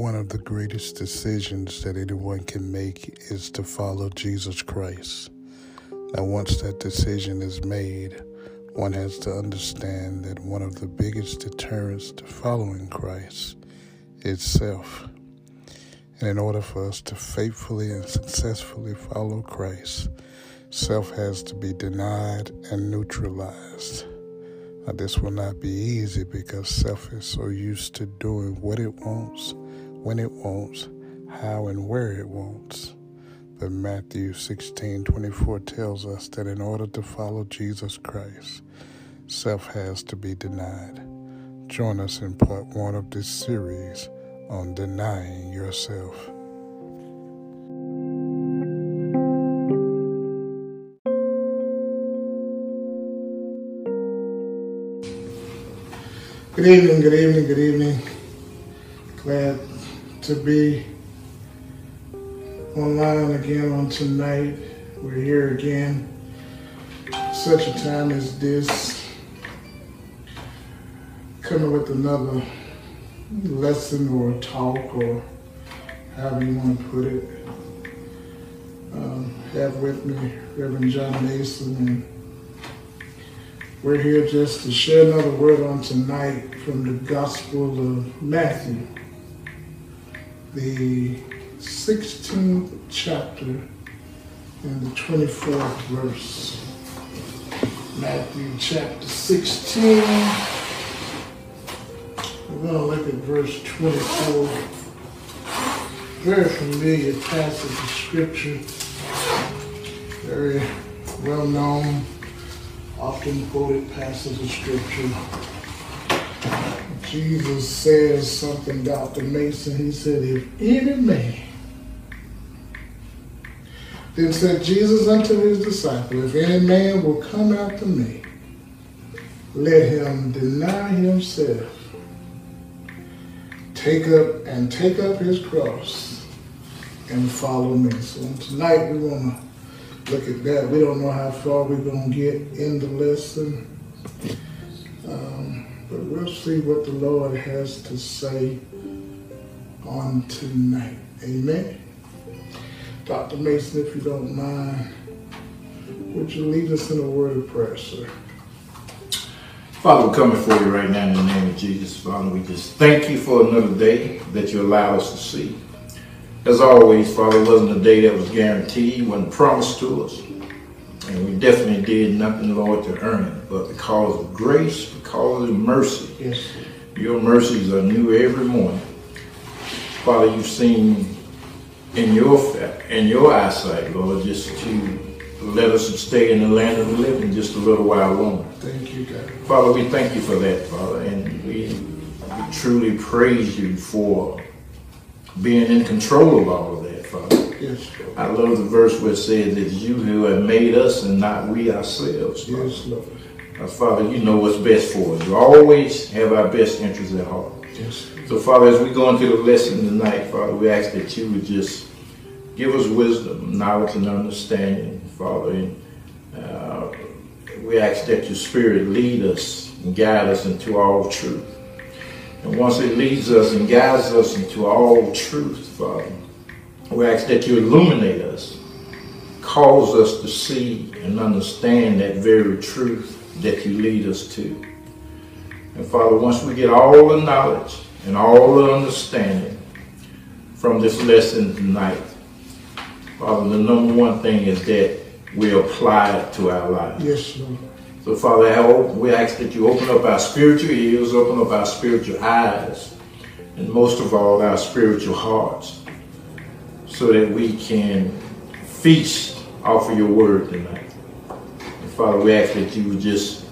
One of the greatest decisions that anyone can make is to follow Jesus Christ. Now, once that decision is made, one has to understand that one of the biggest deterrents to following Christ is self. And in order for us to faithfully and successfully follow Christ, self has to be denied and neutralized. Now, this will not be easy because self is so used to doing what it wants, when it wants, how and where it wants. But Matthew 16 24 tells us that in order to follow Jesus Christ, self has to be denied. Join us in part one of this series on denying yourself. Good evening, good evening, good evening. Glad to be online again on tonight. We're here again. Such a time as this. Coming with another lesson or talk or however you want to put it. Um, have with me Reverend John Mason and we're here just to share another word on tonight from the Gospel of Matthew, the 16th chapter and the 24th verse. Matthew chapter 16. We're going to look at verse 24. Very familiar passage of scripture. Very well known often quoted passage of scripture. Jesus says something, Dr. Mason, he said, if any man, then said Jesus unto his disciples, if any man will come after me, let him deny himself, take up and take up his cross and follow me. So tonight we want to look at that. We don't know how far we're going to get in the lesson. Um, but we'll see what the Lord has to say on tonight. Amen. Dr. Mason, if you don't mind, would you lead us in a word of prayer, sir? Father, we're coming for you right now in the name of Jesus. Father, we just thank you for another day that you allow us to see. As always, Father, it wasn't a day that was guaranteed, wasn't promised to us. And we definitely did nothing, Lord, to earn it. But because of grace, because of mercy, Yes. your mercies are new every morning. Father, you've seen in your in your eyesight, Lord, just to let us stay in the land of the living just a little while longer. Thank you, God. Father, we thank you for that, Father, and we, we truly praise you for being in control of all of that. Yes, Lord. I love the verse where it says that you who have made us and not we ourselves. Father. Yes, Lord. Father, you know what's best for us. You always have our best interests at heart. Yes. So, Father, as we go into the lesson tonight, Father, we ask that you would just give us wisdom, knowledge, and understanding, Father. And uh, we ask that your Spirit lead us and guide us into all truth. And once it leads us and guides us into all truth, Father, we ask that you illuminate us, cause us to see and understand that very truth that you lead us to. And Father, once we get all the knowledge and all the understanding from this lesson tonight, Father, the number one thing is that we apply it to our lives. Yes, Lord. So, Father, we ask that you open up our spiritual ears, open up our spiritual eyes, and most of all, our spiritual hearts, so that we can feast off of your word tonight. And Father, we ask that you would just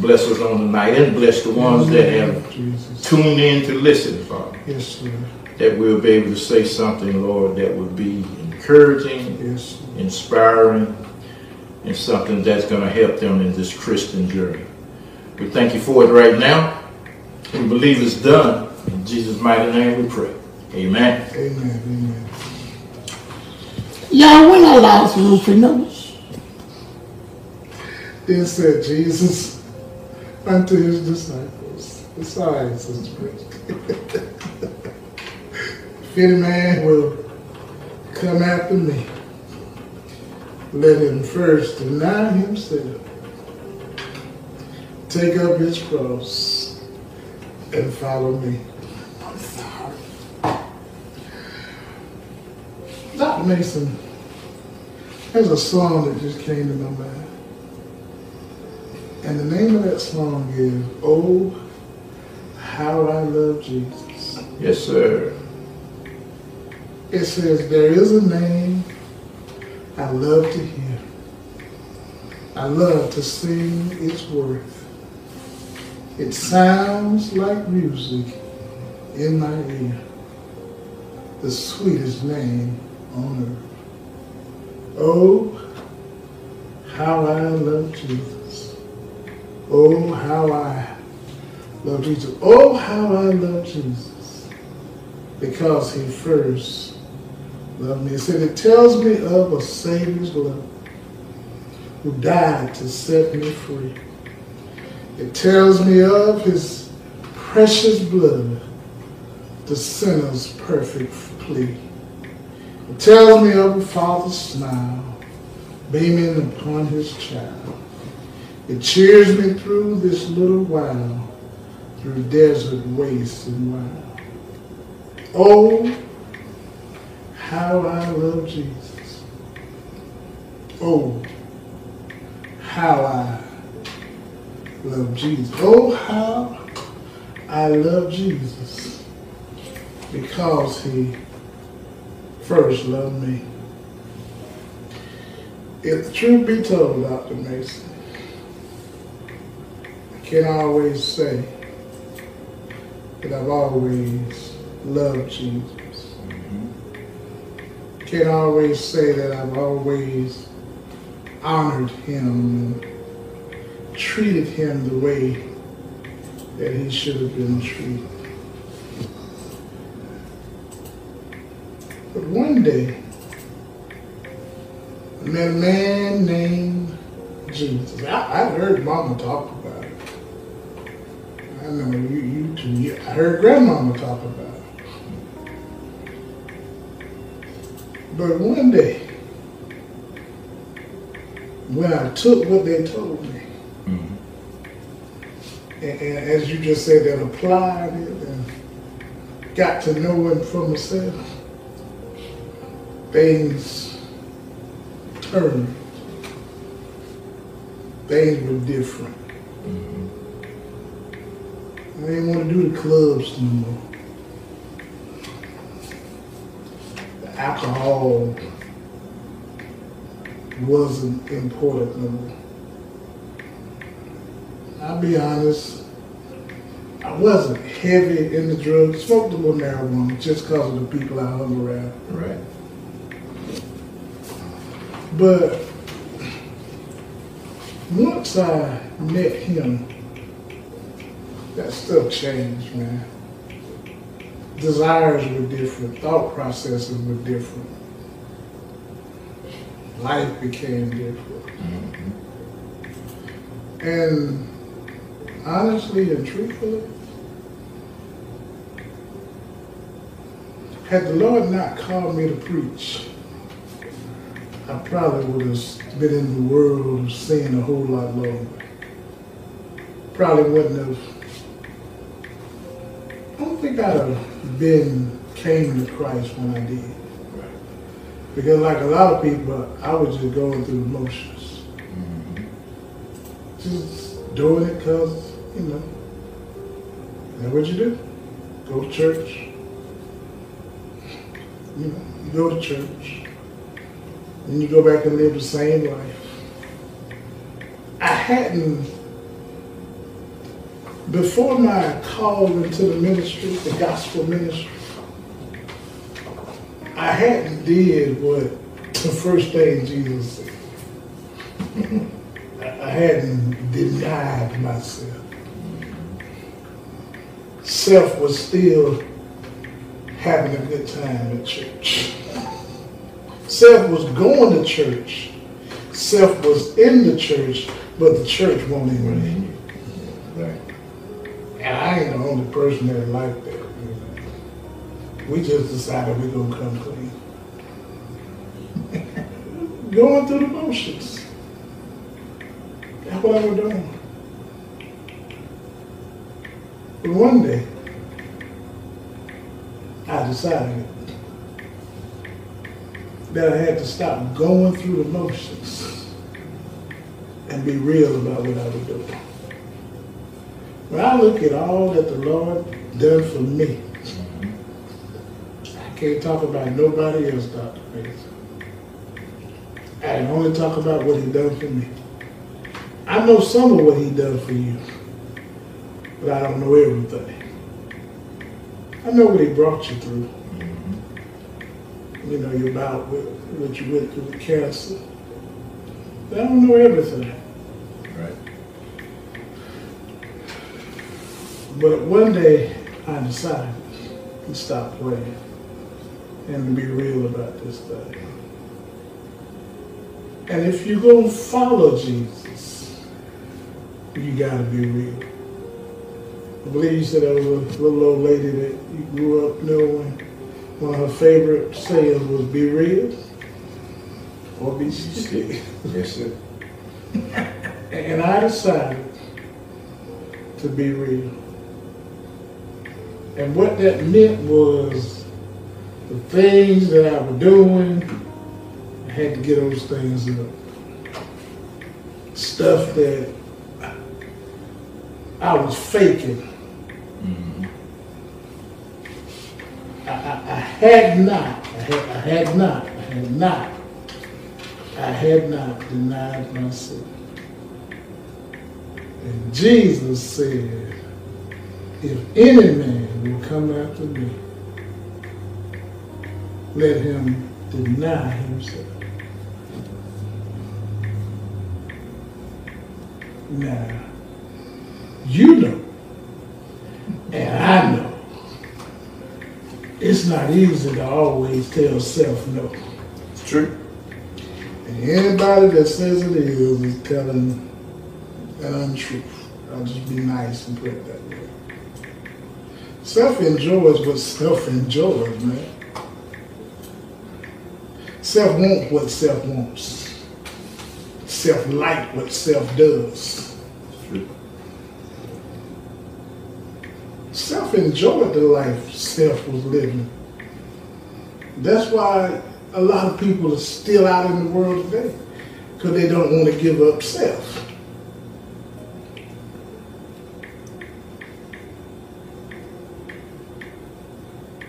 bless us on tonight and bless the ones that have tuned in to listen, Father, Yes, Lord. that we'll be able to say something, Lord, that would be encouraging, Yes. inspiring, and something that's going to help them in this Christian journey. We thank you for it right now. We believe it's done. In Jesus' mighty name we pray. Amen. Amen. Amen. I lost Lucy notes, Then said Jesus unto his disciples, Besides, Sister Chris. If any man will come after me, let him first deny himself, take up his cross, and follow me. Dr. Mason, there's a song that just came to my mind. And the name of that song is Oh, How I Love Jesus. Yes, sir. It says, There is a name I love to hear. I love to sing its worth. It sounds like music in my ear. The sweetest name Oh, how I love Jesus. Oh, how I love Jesus. Oh, how I love Jesus. Because he first loved me. It said it tells me of a Savior's love who died to set me free. It tells me of his precious blood, the sinner's perfect plea. It tells me of a father's smile beaming upon his child. It cheers me through this little while, through desert wastes and wild. Oh, how I love Jesus. Oh, how I love Jesus. Oh, how I love Jesus because he first loved me. If the truth be told, Dr. Mason, I can't always say that I've always loved Jesus. Can't always say that I've always honored him and treated him the way that he should have been treated. One day, I met a man named Jesus. I, I heard Mama talk about it. I know you, you too. you- I heard Grandmama talk about it. But one day, when I took what they told me, mm-hmm. and, and as you just said, that applied it and got to know him for myself, things turned. Things were different. I didn't want to do the clubs no more. The alcohol wasn't important no more. I'll be honest, I wasn't heavy in the drugs, smoked a little marijuana just because of the people I hung around. Right. But once I met him, that stuff changed, man. Desires were different, thought processes were different. Life became different. Mm-hmm. And honestly and truthfully, had the Lord not called me to preach, I probably would have been in the world seeing a whole lot longer. Probably wouldn't have. I don't think I'd have been came to Christ when I did. Because like a lot of people, I was just going through the motions. Mm-hmm. Just doing it because, you know, that's what you do. Go to church. You know, you go to church. Then you go back and live the same life. I hadn't, before my call into the ministry, the gospel ministry, I hadn't did what the first thing Jesus said. I hadn't denied myself. Self was still having a good time at church. Self was going to church. Self was in the church, but the church won't even in Right. And I ain't the only person that like that. We just decided we're gonna come clean. Going through the motions. That's what I was doing. But one day, I decided that I had to stop going through the motions and be real about what I was doing. When I look at all that the Lord done for me, I can't talk about nobody else, Dr. Bates. I can only talk about what he done for me. I know some of what he done for you, but I don't know everything. I know what he brought you through. You know, your bout with what you went through with cancer. I don't know everything. Right. But one day I decided to stop playing and to be real about this thing. And if you're going to follow Jesus, you got to be real. I believe you said there was a little old lady that you grew up knowing. One of her favorite sayings was be real or be still. Yes, sir. And I decided to be real. And what that meant was the things that I was doing, I had to get those things up. Stuff that I was faking. I, I, I had not, I had, I had not, I had not, I had not denied myself. And Jesus said, if any man will come after me, let him deny himself. Now, you know, and I know, it's not easy to always tell self no. It's true. And anybody that says it is is telling an untruth. I'll just be nice and put it that way. Self enjoys what self enjoys, man. Self wants what self wants. Self like what self does. It's true. Self enjoyed the life self was living. That's why a lot of people are still out in the world today. Because they don't want to give up self.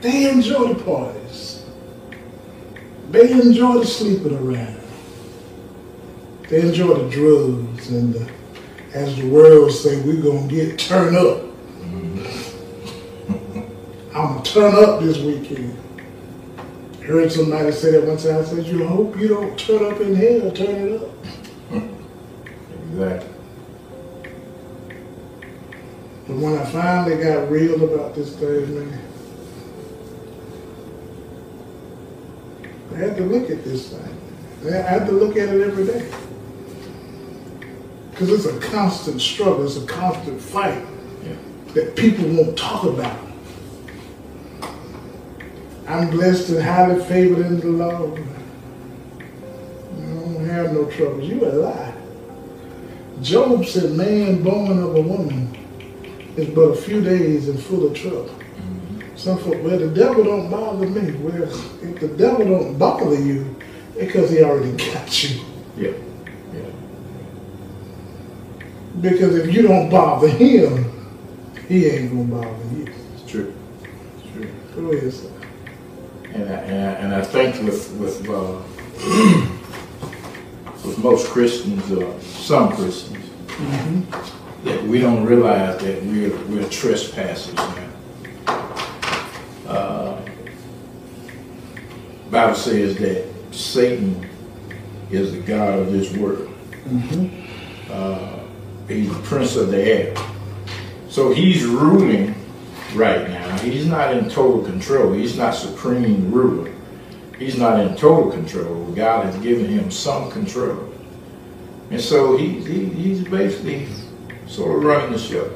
They enjoy the parties. They enjoy the sleeping around. They enjoy the drugs and the, as the world say, we're gonna get turned up. I'm gonna turn up this weekend. Heard somebody say that one time. I said, "You hope you don't turn up in hell. Turn it up." Exactly. But when I finally got real about this thing, man, I had to look at this thing. I had to look at it every day. Because it's a constant struggle, it's a constant fight Yeah. that people won't talk about. I'm blessed and highly favored in the Lord. I don't have no troubles. You a lie. Job said, man born of a woman is but a few days and full of trouble. Mm-hmm. Some folk, well, the devil don't bother me. Well, if the devil don't bother you, because he already got you. Yeah. Yeah. Because if you don't bother him, he ain't gonna bother you. It's true. It's true. Go ahead, sir. And I, and I, and I think with with uh, with most Christians, uh, some Christians, that we don't realize that we're we're trespassers now. Uh, Bible says that Satan is the god of this world. Uh, he's the prince of the air. So he's ruling right now. He's not in total control. He's not supreme ruler. He's not in total control. God has given him some control. And so he, he he's basically sort of running the show.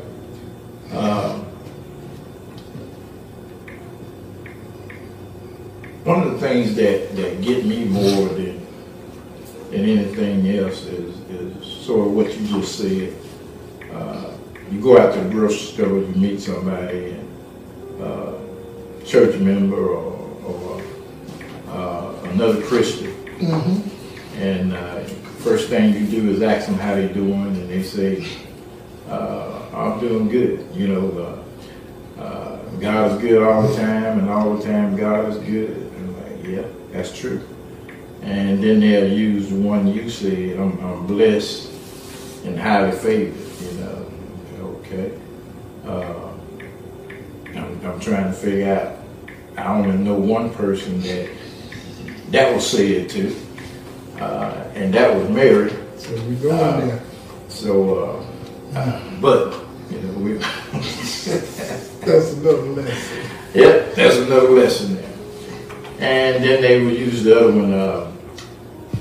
One of the things that, that get me more than, than anything else is, is sort of what you just said. Uh, you go out to the grocery store, you meet somebody, uh, church member or, or uh, another Christian, and uh, first thing you do is ask them how they're doing, and they say, uh, "I'm doing good." You know, uh, uh, God is good all the time, and all the time God is good. And I'm like, yeah, that's true. And then they'll use the one you said, I'm, I'm blessed and highly favored, you know. Okay. Uh, I'm, trying to figure out, I only know one person that that was said to, uh, and that was Mary. So we going there. So, uh, uh, but, you know, we, That's another lesson. yeah, that's another lesson there. And then they would use the other one, uh,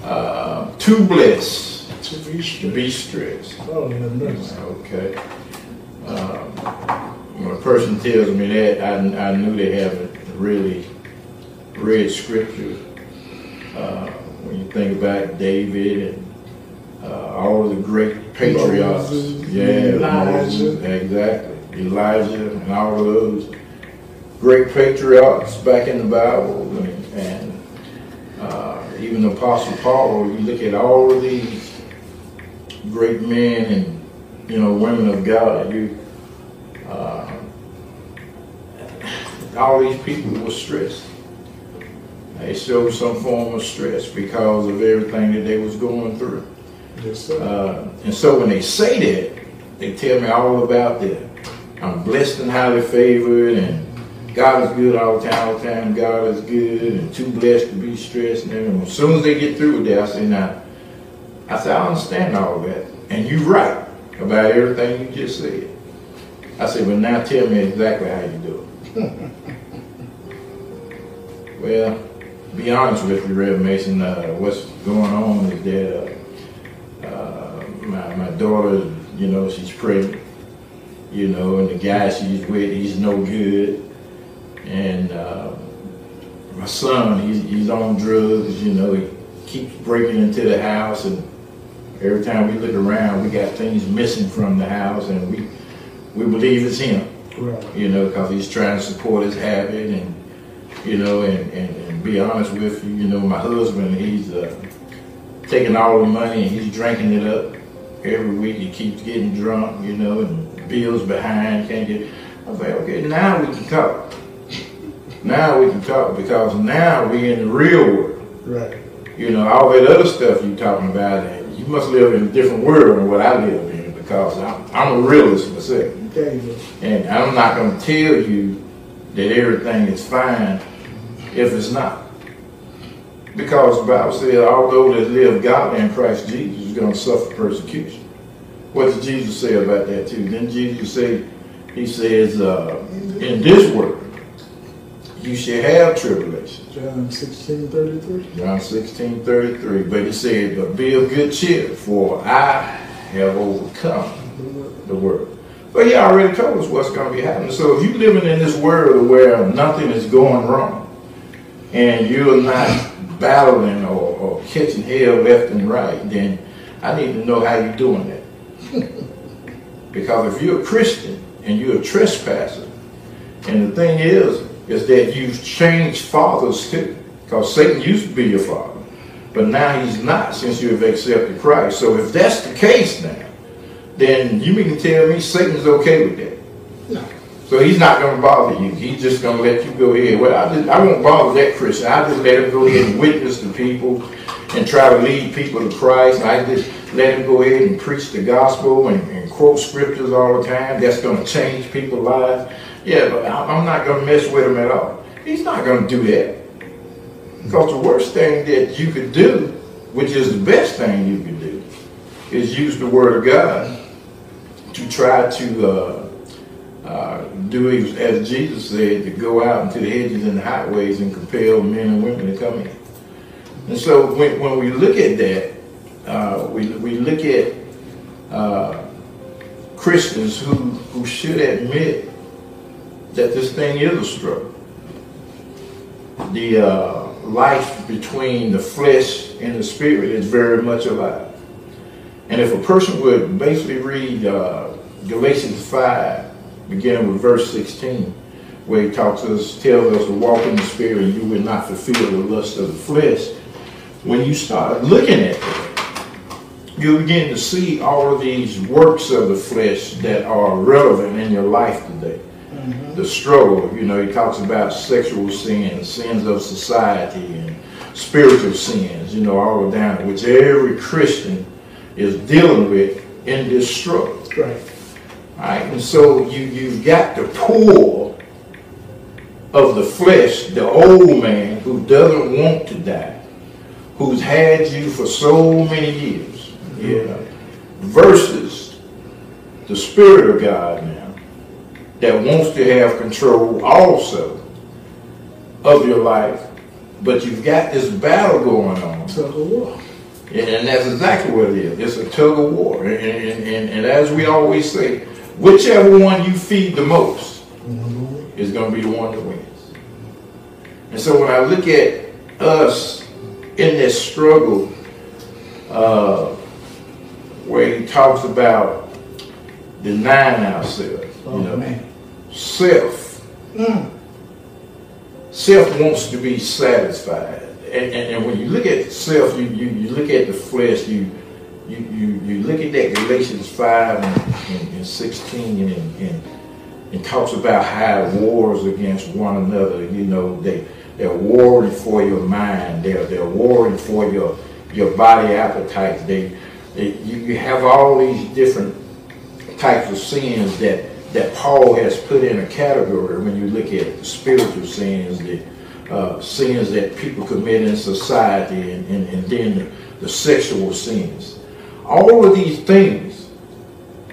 uh, too blessed To be to be stressed. Oh, the mercy. Okay. Person tells me that, I, I knew they haven't really read scripture. Uh, when you think about David and uh, all of the great patriarchs, Moses, yeah, Elijah. Moses, exactly, Elijah, and all of those great patriarchs back in the Bible, and, and uh, even Apostle Paul. You look at all of these great men and you know women of God. You uh, all these people were stressed. They showed some form of stress because of everything that they was going through. Yes, sir. Uh, and so when they say that, they tell me all about that. I'm blessed and highly favored, and God is good all the time. All the time, God is good, and too blessed to be stressed. And everything. as soon as they get through with that, I say, now, I said, I understand all that, and you're right about everything you just said. I said, but now tell me exactly how you do it. well, be honest with you, Rev Mason. Uh, what's going on is that uh, uh, my my daughter, you know, she's pregnant. You know, and the guy she's with, he's no good. And uh, my son, he's he's on drugs. You know, he keeps breaking into the house, and every time we look around, we got things missing from the house, and we we believe it's him Right. you know, because he's trying to support his habit and, you know, and, and, and be honest with you, you know, my husband, he's uh, taking all the money and he's drinking it up every week. He keeps getting drunk, you know, and bills behind, can't get. I was like, okay, now we can talk. Now we can talk because now we're in the real world. Right. You know, all that other stuff you're talking about, and you must live in a different world than what I live in because I'm, I'm a realist myself. Okay, And I'm not going to tell you that everything is fine if it's not. Because the Bible says, all those that live godly in Christ Jesus is going to suffer persecution. What did Jesus say about that too? Didn't Jesus say, he says, uh, in this world, you shall have tribulation. John sixteen thirty-three. John 16, 33. But he said, but be of good cheer, for I have overcome the world. But he already told us what's going to be happening. So if you're living in this world where nothing is going wrong, and you're not battling or, or catching hell left and right, then I need to know how you're doing that. because if you're a Christian and you're a trespasser, and the thing is, is that you've changed fathers too. Because Satan used to be your father, but now he's not since you have accepted Christ. So if that's the case now, then you mean to tell me Satan's okay with that? So he's not going to bother you. He's just going to let you go ahead. Well, I, just, I won't bother that Christian. I just let him go ahead and witness to people and try to lead people to Christ. I just let him go ahead and preach the gospel and, and quote scriptures all the time. That's going to change people's lives. Yeah, but I'm not going to mess with him at all. He's not going to do that. Because the worst thing that you could do, which is the best thing you could do, is use the word of God to try to uh, uh, do as Jesus said, to go out into the hedges and the highways and compel men and women to come in. And so when, when we look at that, uh, we, we look at uh, Christians who, who should admit that this thing is a struggle. The, uh, life between the flesh and the spirit is very much alive. And if a person would basically read uh, Galatians 5, beginning with verse 16, where he talks to us, tells us to walk in the spirit and you will not fulfill the lust of the flesh, when you start looking at it, you begin to see all of these works of the flesh that are relevant in your life today. Mm-hmm. The struggle, you know, he talks about sexual sins, sins of society, and spiritual sins, you know, all the down, which every Christian is dealing with in this struggle. Right. All right, and so you, you've got the pull of the flesh, the old man who doesn't want to die, who's had you for so many years, you know, versus the Spirit of God now that wants to have control also of your life. But you've got this battle going on. Tug of war. And that's exactly what it is. It's a tug of war. And, and, and, and as we always say, whichever one you feed the most is going to be the one that wins. And so when I look at us in this struggle, uh, where he talks about denying ourselves, oh, you know, man. self. Mm. Self wants to be satisfied and, and, and, when you look at self, you, you, you look at the flesh, you you, you, you look at that Galatians 5 and, and, and 16 and, and, and talks about how wars against one another. You know, they, they're warring for your mind. They're, they're warring for your, your body appetites. They, they, you, you have all these different types of sins that, that Paul has put in a category when you look at the spiritual sins, the, uh, sins that people commit in society and, and, and then the, the sexual sins. All of these things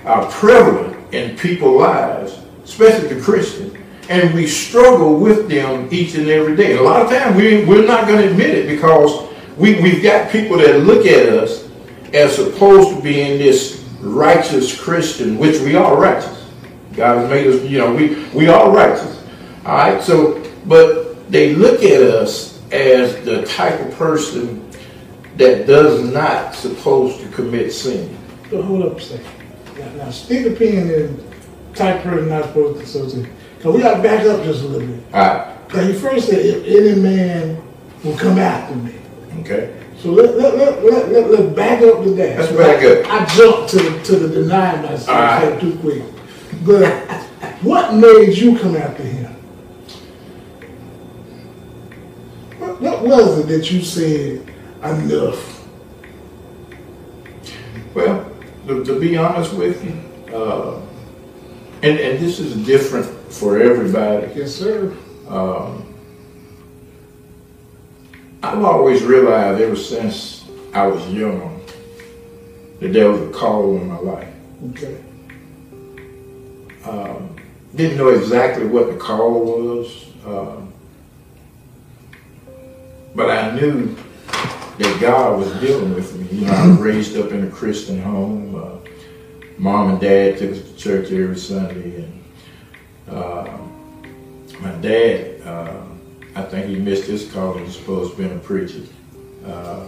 are prevalent in people's lives, especially the Christian, and we struggle with them each and every day. A lot of times we, we're not going to admit it because we, we've got people that look at us as supposed to be in this righteous Christian, which we are righteous. God has made us, you know, we, we are righteous. All right, so, but they look at us as the type of person that does not supposed to commit sin. So hold up a second. Now, now stick a pin in type person not supposed to associate. Because we got to back up just a little bit. All right. Because you first said, if any man will come after me. Okay. So let, let, let, let, let, let back up to that. Let's back up. I, I jumped to the, to the denying myself right. too quick. But what made you come after him? What was it that you said enough? Well, to, to be honest with you, uh, and, and this is different for everybody. Yes, sir. Um, I've always realized ever since I was young that there was a call in my life. Okay. Um, didn't know exactly what the call was. Um, but I knew that God was dealing with me. You know, I was raised up in a Christian home. Uh, mom and dad took us to church every Sunday, and uh, my dad, uh, I think he missed his calling. Supposed to be a preacher. Uh,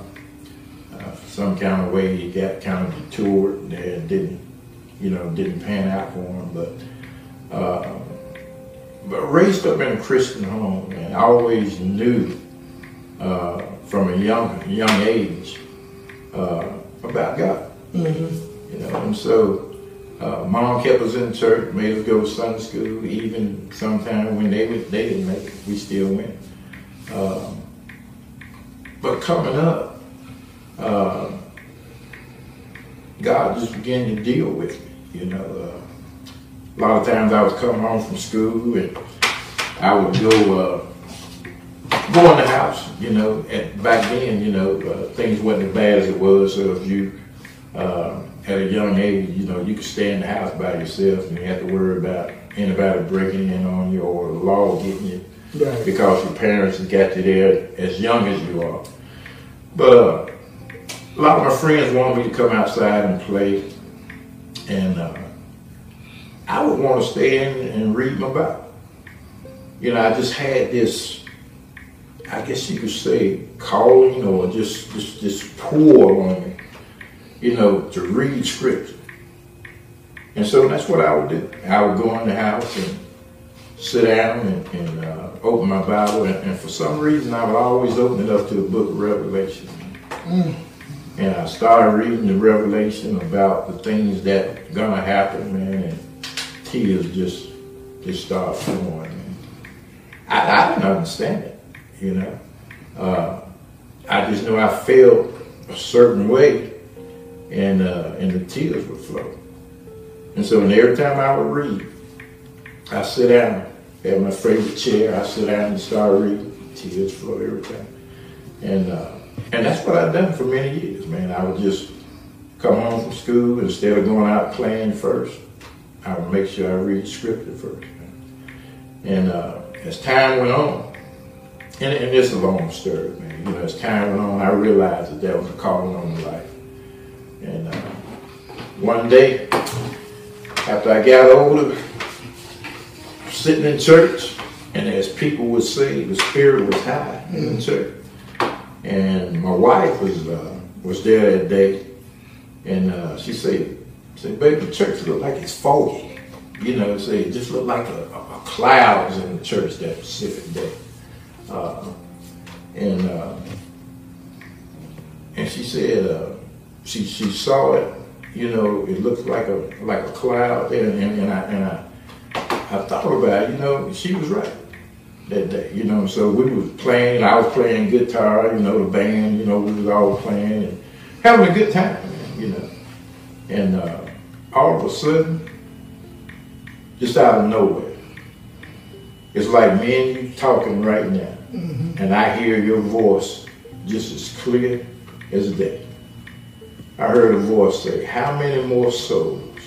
uh, some kind of way he got kind of detoured and didn't, you know, didn't pan out for him. But uh, but raised up in a Christian home, and always knew uh, from a young young age uh, about God. Mm-hmm. You know, and so uh, mom kept us in church, made us go to Sunday school. Even sometimes when they they didn't make it, we still went. Um, but coming up, uh, God just began to deal with me. You know, uh, a lot of times I was coming home from school and I would go uh, go in the house, you know, and back then, you know, uh, things wasn't as bad as it was. So if you, uh, at a young age, you know, you could stay in the house by yourself and you had to worry about anybody breaking in on you or the law getting you Right. because your parents got you there as young as you are. But uh, a lot of my friends wanted me to come outside and play, and uh, I would want to stay in and read my Bible. You know, I just had this I guess you could say, calling or just just just pour on me, you know, to read scripture. And so that's what I would do. I would go in the house and sit down and, and uh, open my Bible, and, and, for some reason I would always open it up to the book of Revelation. Mm. And I started reading the Revelation about the things that gonna happen, man, and tears just just start flowing. I, I didn't understand it, you know. Uh, I just know I felt a certain way, and uh, and the tears would flow. And so, and every time I would read, I sit down, at my favorite chair, I sit down and start reading. Tears flow every time, and uh, and that's what I've done for many years, man. I would just come home from school instead of going out playing first. I would make sure I read scripture first, and. Uh, as time went on, and, and it's a long story, man. You know, as time went on, I realized that there was a calling on my life. And uh, one day, after I got older, sitting in church, and as people would say, the spirit was high in the church. And my wife was uh, was there that day, and uh, she said, "said Baby, the church looked like it's foggy." You know, say it just looked like a, a clouds in the church that specific day. Uh, and uh, and she said uh, she she saw it. You know, it looked like a like a cloud there, and, and I and I I thought about it. You know, she was right that day. You know, so we was playing. I was playing guitar. You know, the band. You know, we was all playing and having a good time. You know, and uh, all of a sudden, just out of nowhere it's like me and you talking right now, mm-hmm. and I hear your voice just as clear as day. I heard a voice say, How many more souls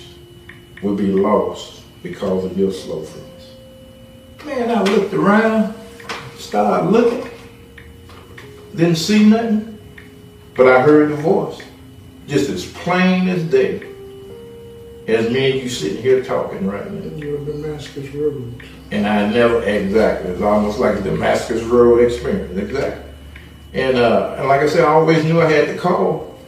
will be lost because of your slothfulness? Man, I looked around, started looking, didn't see nothing, but I heard the voice, just as plain as day, as me and you sitting here talking right now. You're Damascus Road. And I never, exactly, it's almost like the Damascus Road experience, exactly. And, uh, and like I said, I always knew I had to call,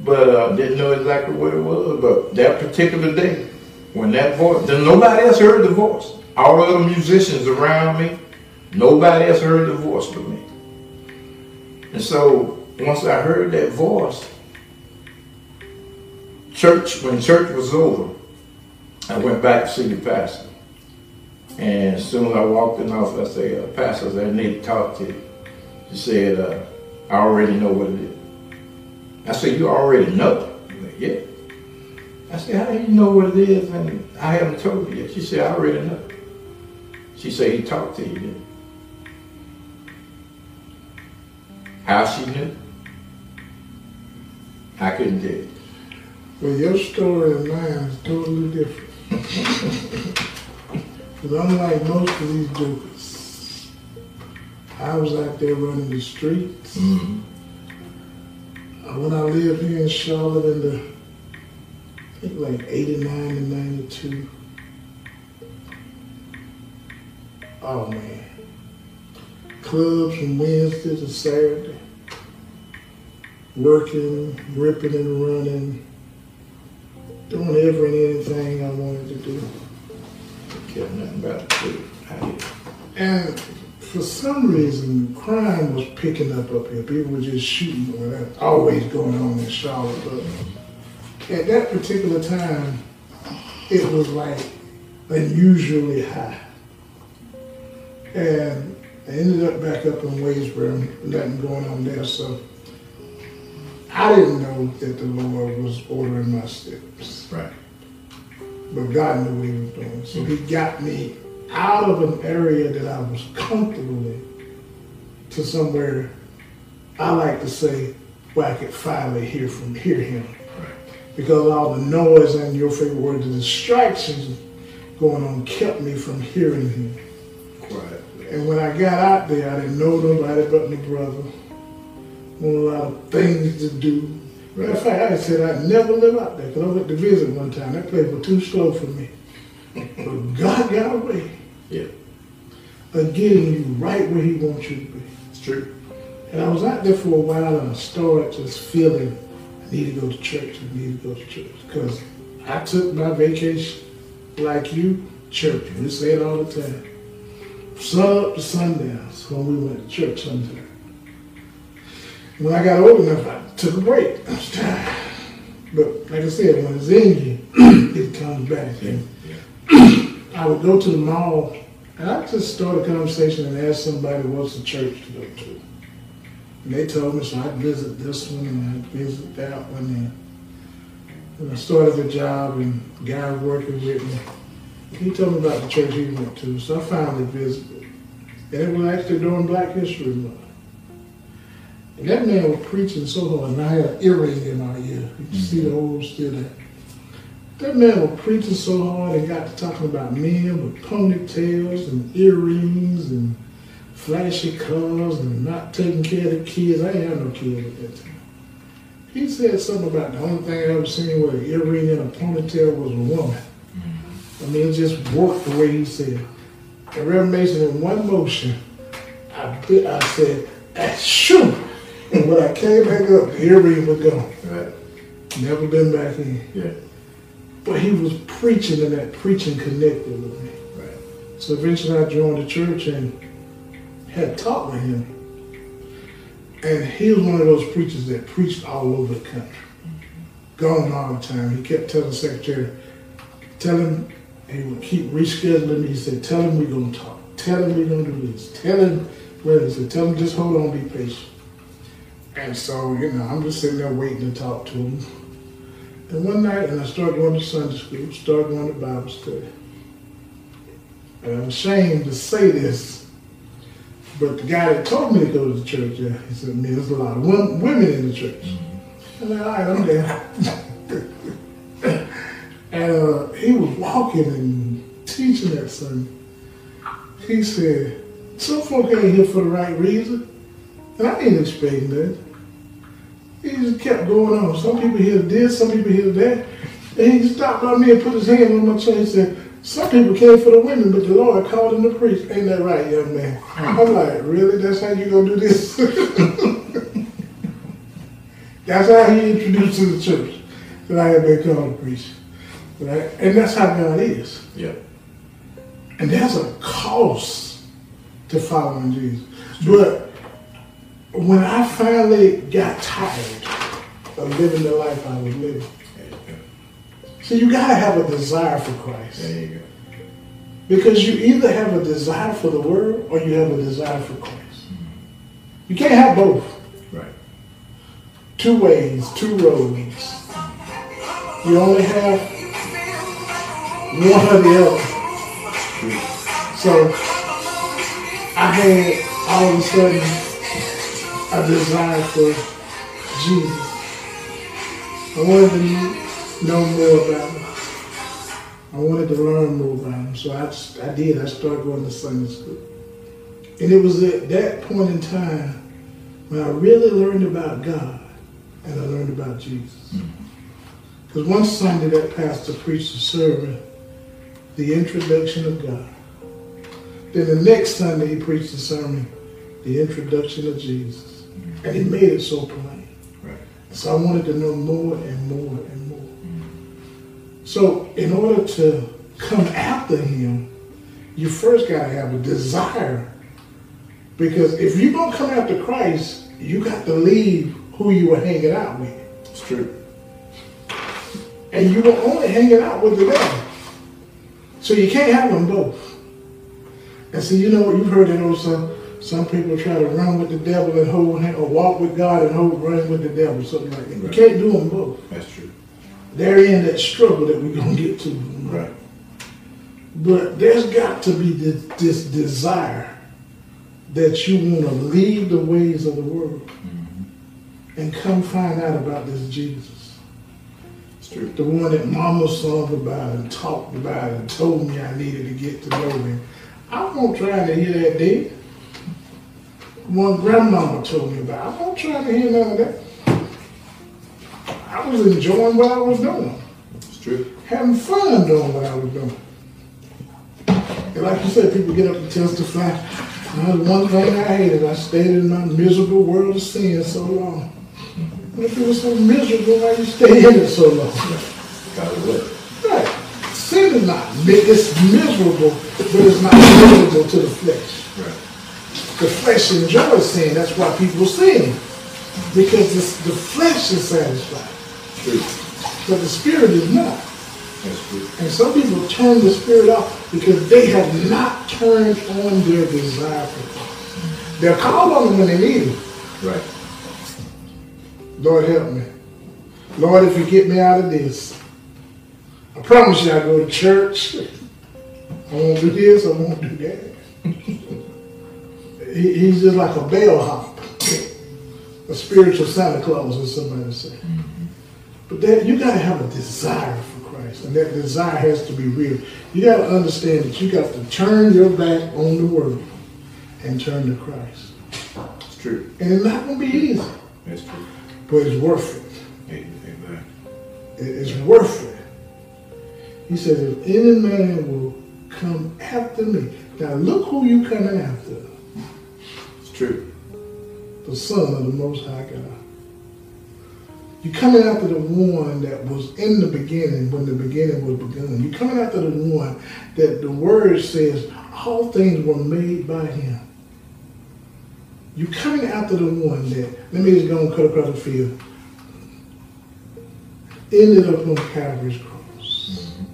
but uh, didn't know exactly what it was. But that particular day, when that voice, then nobody else heard the voice. All the musicians around me, nobody else heard the voice but me. And so once I heard that voice, church, when church was over, I went back to see the pastor. And as soon as I walked in the office, I said, uh, Pastor, I, need to talk to you. She said, uh, I already know what it is. I said, you already know? Said, yeah. I said, how do you know what it is? And I haven't told you yet. She said, I already know. She said, he talked to you. How she knew? I couldn't tell you. Well, your story and mine is totally different. Because unlike most of these dudes, I was out there running the streets. Mm-hmm. Uh, when I lived here in Charlotte in the, I think like 89 and 92. Oh man. Clubs from Wednesday to Saturday. Working, ripping and running, doing every and anything I wanted to do care nothing about And for some reason, crime was picking up up here. People were just shooting. Well, that's always going on in Charlotte. But at that particular time, it was like unusually high. And I ended up back up in Wadesboro, nothing going on there. So I didn't know that the Lord was ordering my steps. Right but God knew what he was doing. So he got me out of an area that I was comfortable in to somewhere I like to say where I could finally hear from hear him. Right. Because all the noise and your favorite word, the distractions going on kept me from hearing him. Quietly. And when I got out there, I didn't know nobody but my brother. A lot of things to do. Matter of fact, I said I'd never live out there because I went to visit one time. That place was too slow for me. but God got a way yeah. of getting you right where He wants you to be. It's true. And I was out there for a while and I started just feeling I need to go to church. I need to go to church. Because I took my vacation like you, church. We say it all the time. Sun up to sundown. So when we went to church sometimes. When I got old enough, I took a break. I was tired. But like I said, when it's in you, it comes back. And I would go to the mall and I just start a conversation and ask somebody what's the church to go to. And they told me, so I'd visit this one and I'd visit that one. And when I started the job and the guy working with me, he told me about the church he went to. So I finally visited. And it was actually during Black History Month. And that man was preaching so hard, and I had an earring in my ear. You can see the mm-hmm. hole still there. That man was preaching so hard and got to talking about men with ponytails and earrings and flashy cars and not taking care of the kids. I ain't have no kids at that time. He said something about the only thing I ever seen with an earring and a ponytail was a woman. Mm-hmm. I mean, it just worked the way he said. And Reverend Mason, in one motion, I, I said, "Achoo!" And when I came back up, the earring was gone. Right. Never been back in. Yeah. But he was preaching, and that preaching connected with me. Right. So eventually I joined the church and had talked with him. And he was one of those preachers that preached all over the country. Gone all the time. He kept telling the secretary, tell him, he would keep rescheduling me. He said, tell him we're going to talk. Tell him we're going to do this. Tell him, well, he said, tell him just hold on, be patient. And so, you know, I'm just sitting there waiting to talk to him. And one night, and I started going to Sunday school, started going to Bible study. And I'm ashamed to say this, but the guy that told me to go to the church, yeah, he said, man, there's a lot of women in the church. And I'm like, all right, I'm there. and uh, he was walking and teaching that Sunday. He said, some folk ain't here for the right reason. And I ain't expecting that. He just kept going on. Some people hear this, some people hear that. And he stopped by me and put his hand on my chest and said, some people came for the women, but the Lord called them to preach. Ain't that right, young man? Hmm. I'm like, really? That's how you gonna do this? that's how he introduced to the church that I had been called to preach. Right? And that's how God is. Yeah. And there's a cost to following Jesus. But when I finally got tired of living the life I was living, There you you gotta have a desire for Christ. There you go. Because you either have a desire for the world or you have a desire for Christ. You can't have both. Right. Two ways, two roads. You only have one or the other. So I had all of a sudden a desire for Jesus. I wanted to know more about him. I wanted to learn more about him. So I, just- I did. I started going to Sunday school. And it was at that point in time when I really learned about God and I learned about Jesus. Mm-hmm. Because one Sunday that pastor preached a sermon, the introduction of God. Then the next Sunday he preached a sermon, the introduction of Jesus. And he made it so plain. Right. So I wanted to know more and more and more. Mm-hmm. So in order to come after him, you first got to have a desire. Because if you're going to come after Christ, you got to leave who you were hanging out with. It's true. And you were only hanging out with the devil. So you can't have them both. And so you know what you've heard that also some people try to run with the devil and hold hand, or walk with God and hold run with the devil, something like that. You can't do them both. That's true. They're in that struggle that we're gonna get to. Right. But there's got to be this, this desire that you want to leave the ways of the world mm-hmm. and come find out about this Jesus. It's true. The one that mama sung about and talked about and told me I needed to get to know him. I won't try to hear that then. One grandmama told me about. I'm not trying to hear none of that. I was enjoying what I was doing It's true. having fun doing what I was doing. And like you said, people get up and testify. Now, the one thing I hated, I stayed in my miserable world of sin so long. If it was so miserable, why you stay in it so long? Got it what? Right. Sin is not, it's miserable, but it's not miserable to the flesh. Right. The flesh enjoys sin, that's why people sin. Because the flesh is satisfied, True. but the spirit is not. That's true. And some people turn the spirit off because they have not turned on their desire for God. They're called on it when they need it. Right. Lord help me. Lord, if you get me out of this, I promise you I'll go to church. I won't do this, I won't do that. He, he's just like a bellhop, a spiritual Santa Claus, as somebody say. Mm-hmm. But that you gotta have a desire for Christ, and that desire has to be real. You gotta understand that you got to turn your back on the world and turn to Christ. It's true. And it's not gonna be easy, That's true. but it's worth it. Amen. It is worth it. He says, if any man will come after me. Now look who you coming after. True. The Son of the Most High God. You're coming after the one that was in the beginning when the beginning was begun. You're coming after the one that the word says all things were made by him. You're coming after the one that, let me just go and cut across the field, ended up on Calvary's cross mm-hmm.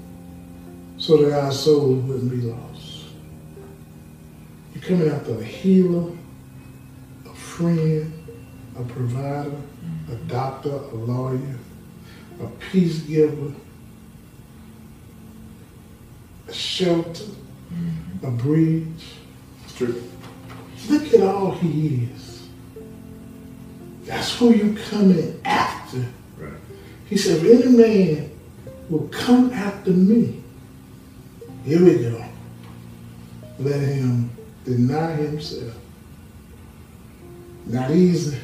so that our souls wouldn't be lost. You're coming after a healer, friend, a provider, a doctor, a lawyer, a peace giver, a shelter, a bridge. It's true. Look at all he is. That's who you coming after. Right. He said, if any man will come after me, here we go. Let him deny himself. Not easy.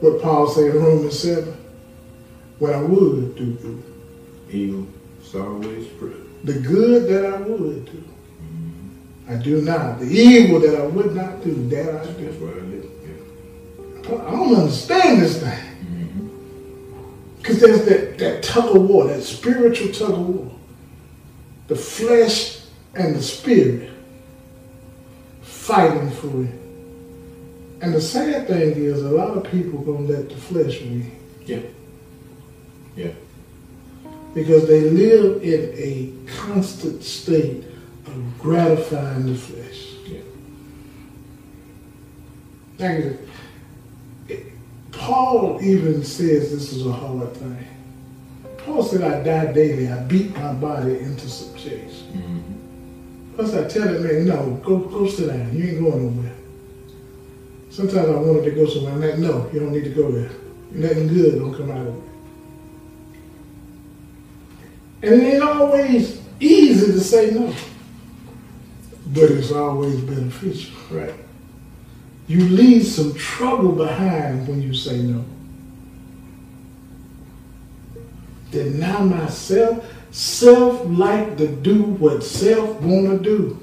What Paul said in Romans 7, what I would do good. Evil is always spread. The good that I would do, I do not. The evil that I would not do, that I do. That's where I live. Yeah. I don't understand this thing. Mm-hmm. Because there's that, that tug of war, that spiritual tug of war. The flesh and the spirit fighting for it. And the sad thing is, a lot of people gonna let the flesh win Yeah. Yeah. because they live in a constant state of gratifying the flesh. Yeah. Thank you. Paul even says this is a hard thing. Paul said, I die daily. I beat my body into subjection. Mm-hmm. Plus, I tell that man, no, go, go sit down. You ain't going nowhere. Sometimes I wanted to go somewhere. I'm like, no, you don't need to go there. Nothing good don't come out of it. And it ain't always easy to say no. But it's always beneficial. Right. You leave some trouble behind when you say no. Deny myself. Self like to do what self wanna do.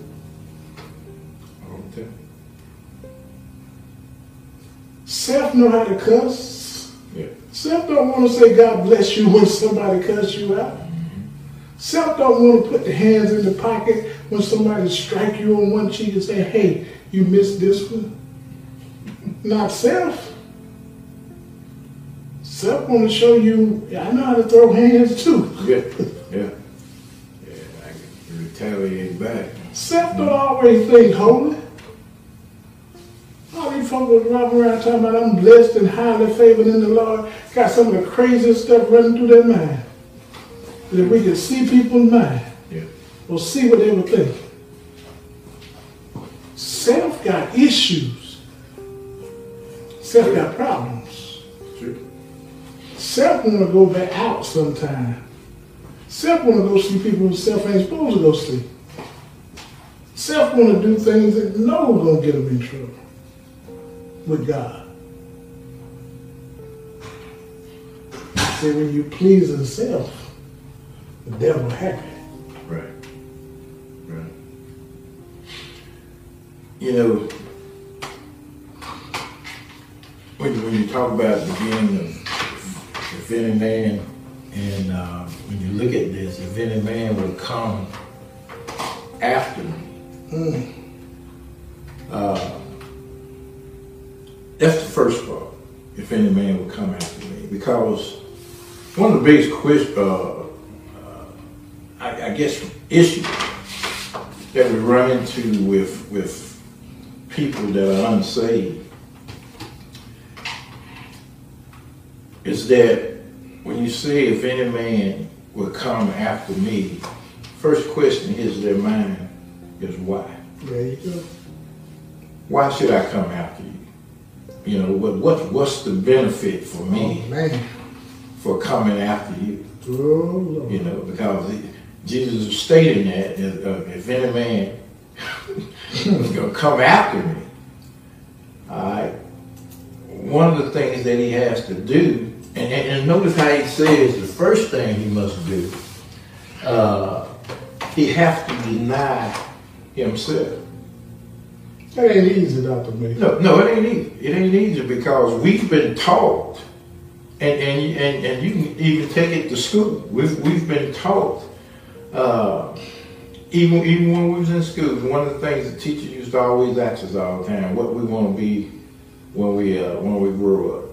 Self know how to cuss. Yeah. Self don't want to say God bless you when somebody cuss you out. Self don't want to put the hands in the pocket when somebody strike you on one cheek and say, hey, you missed this one. Not self. Self want to show you, I know how to throw hands too. Yeah. Yeah. Yeah. I can retaliate back. Self don't always think holy. These folks was running around talking about I'm blessed and highly favored in the Lord. Got some of the craziest stuff running through their mind. That if we could see people's mind Yeah. or see what they would think. Self got issues. Self got problems. True. Self want to go back out sometime. Self want to go see people who self ain't supposed to go see. Self want to do things that know gonna get them in trouble with God. See, when you please yourself, the devil happy. Right. Right. you know, when you, when you talk about the beginning of if any man, and uh, when you look at this, if any man would come after me, uh, that's the first part. If any man would come after me, because one of the biggest quiz, uh, uh, I, I guess, issues that we run into with with people that are unsaved is that when you say if any man will come after me, first question hits their mind is why? There you go. Why should I come after you? You know, what, what what's the benefit for me Oh, man. for coming after you? Oh. You know, because he- Jesus is stating that if, uh, if any man is going to come after me, all right, one of the things that he has to do, and, and, and notice how he says the first thing he must do, uh, he has to deny himself. That ain't easy, Dr. May. No, no, it ain't easy. It ain't easy because we've been taught, and and and, and you can even take it to school. We've we've been taught, uh, even even when we was in school. One of the things the teacher used to always ask us all the time, what we want to be when we uh, when we grow up.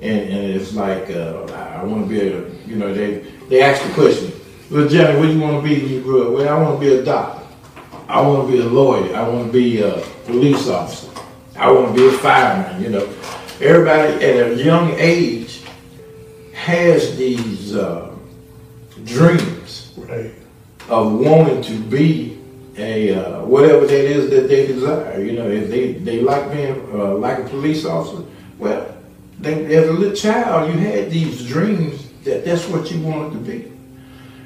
And and it's like uh, I want to be a you know they they ask the question, well Johnny, what do you want to be when you grow up? Well, I want to be a doctor. I want to be a lawyer. I want to be a police officer. I want to be a fireman. You know, everybody at a young age has these uh, dreams Right. of wanting to be a uh, whatever that is that they desire. You know, if they they like being uh, like a police officer, well, they, as a little child, you had these dreams that that's what you wanted to be,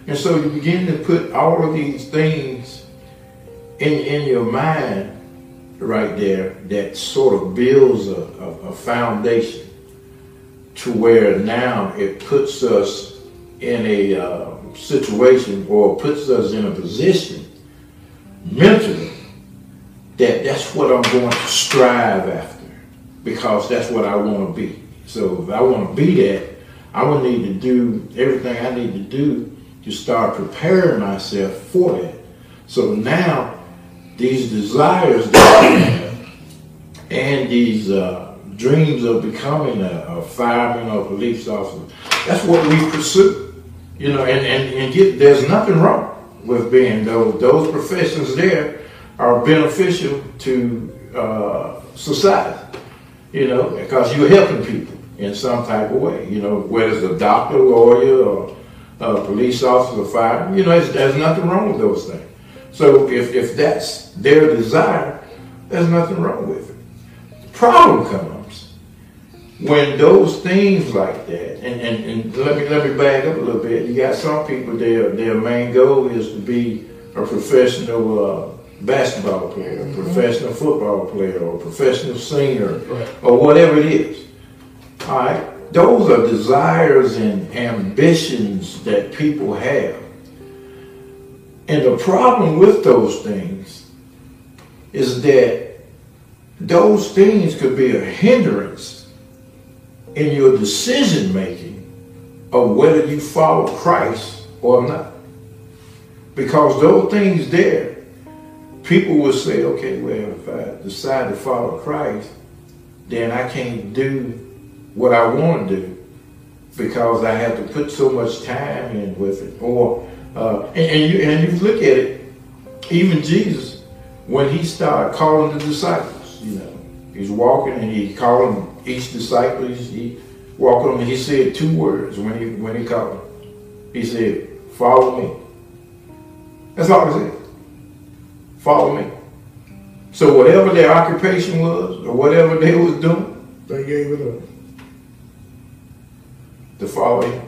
and so you begin to put all of these things in in your mind right there that sort of builds a, a, a foundation to where now it puts us in a uh, situation or puts us in a position mentally that that's what I'm going to strive after because that's what I want to be. So if I want to be that, I will need to do everything I need to do to start preparing myself for that. So now these desires that have and these uh, dreams of becoming a, a fireman or police officer, that's what we pursue. You know, and, and, and get, there's nothing wrong with being those those professions there are beneficial to uh, society. You know, because you're helping people in some type of way. You know, whether it's a doctor, lawyer, or a police officer, fireman. You know, there's nothing wrong with those things. So if, if that's their desire, there's nothing wrong with it. The problem comes when those things like that, and, and, and let me let me back up a little bit. You got some people their their main goal is to be a professional uh, basketball player, a professional football player, or a professional singer, Right. or whatever it is. All right, those are desires and ambitions that people have. And the problem with those things is that those things could be a hindrance in your decision making of whether you follow Christ or not. Because those things there, people will say, okay, well, if I decide to follow Christ, then I can't do what I want to do because I have to put so much time in with it. Or uh, and, and you and you look at it, even Jesus, when he started calling the disciples, you know, he's walking and he calling each disciple. He, walked on and he said two words when he when he called them. He said, "Follow me." That's all he said. Follow me. So whatever their occupation was or whatever they was doing, They gave it up. to follow him.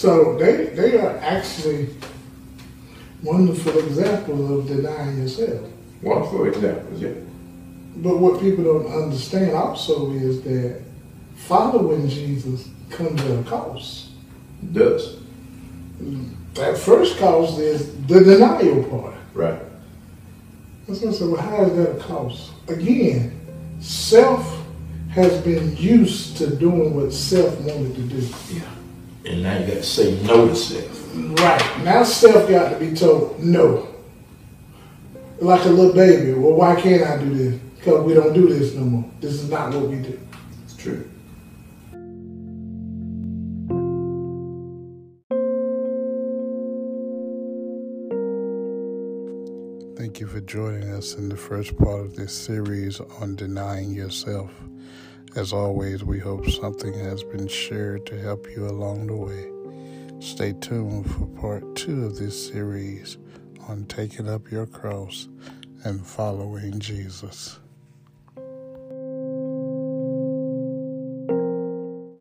So they they are actually wonderful examples of denying yourself. Wonderful examples, yeah. But what people don't understand also is that following Jesus comes at a cost. It does. That first cost is the denial part. Right. That's what I said, well, how is that a cost? Again, self has been used to doing what self wanted to do. Yeah. And now you got to say no to self. Right. Now self got to be told no. Like a little baby. Well, why can't I do this? Because we don't do this no more. This is not what we do. It's true. Thank you for joining us in the first part of this series on denying yourself. As always, we hope something has been shared to help you along the way. Stay tuned for part two of this series on taking up your cross and following Jesus.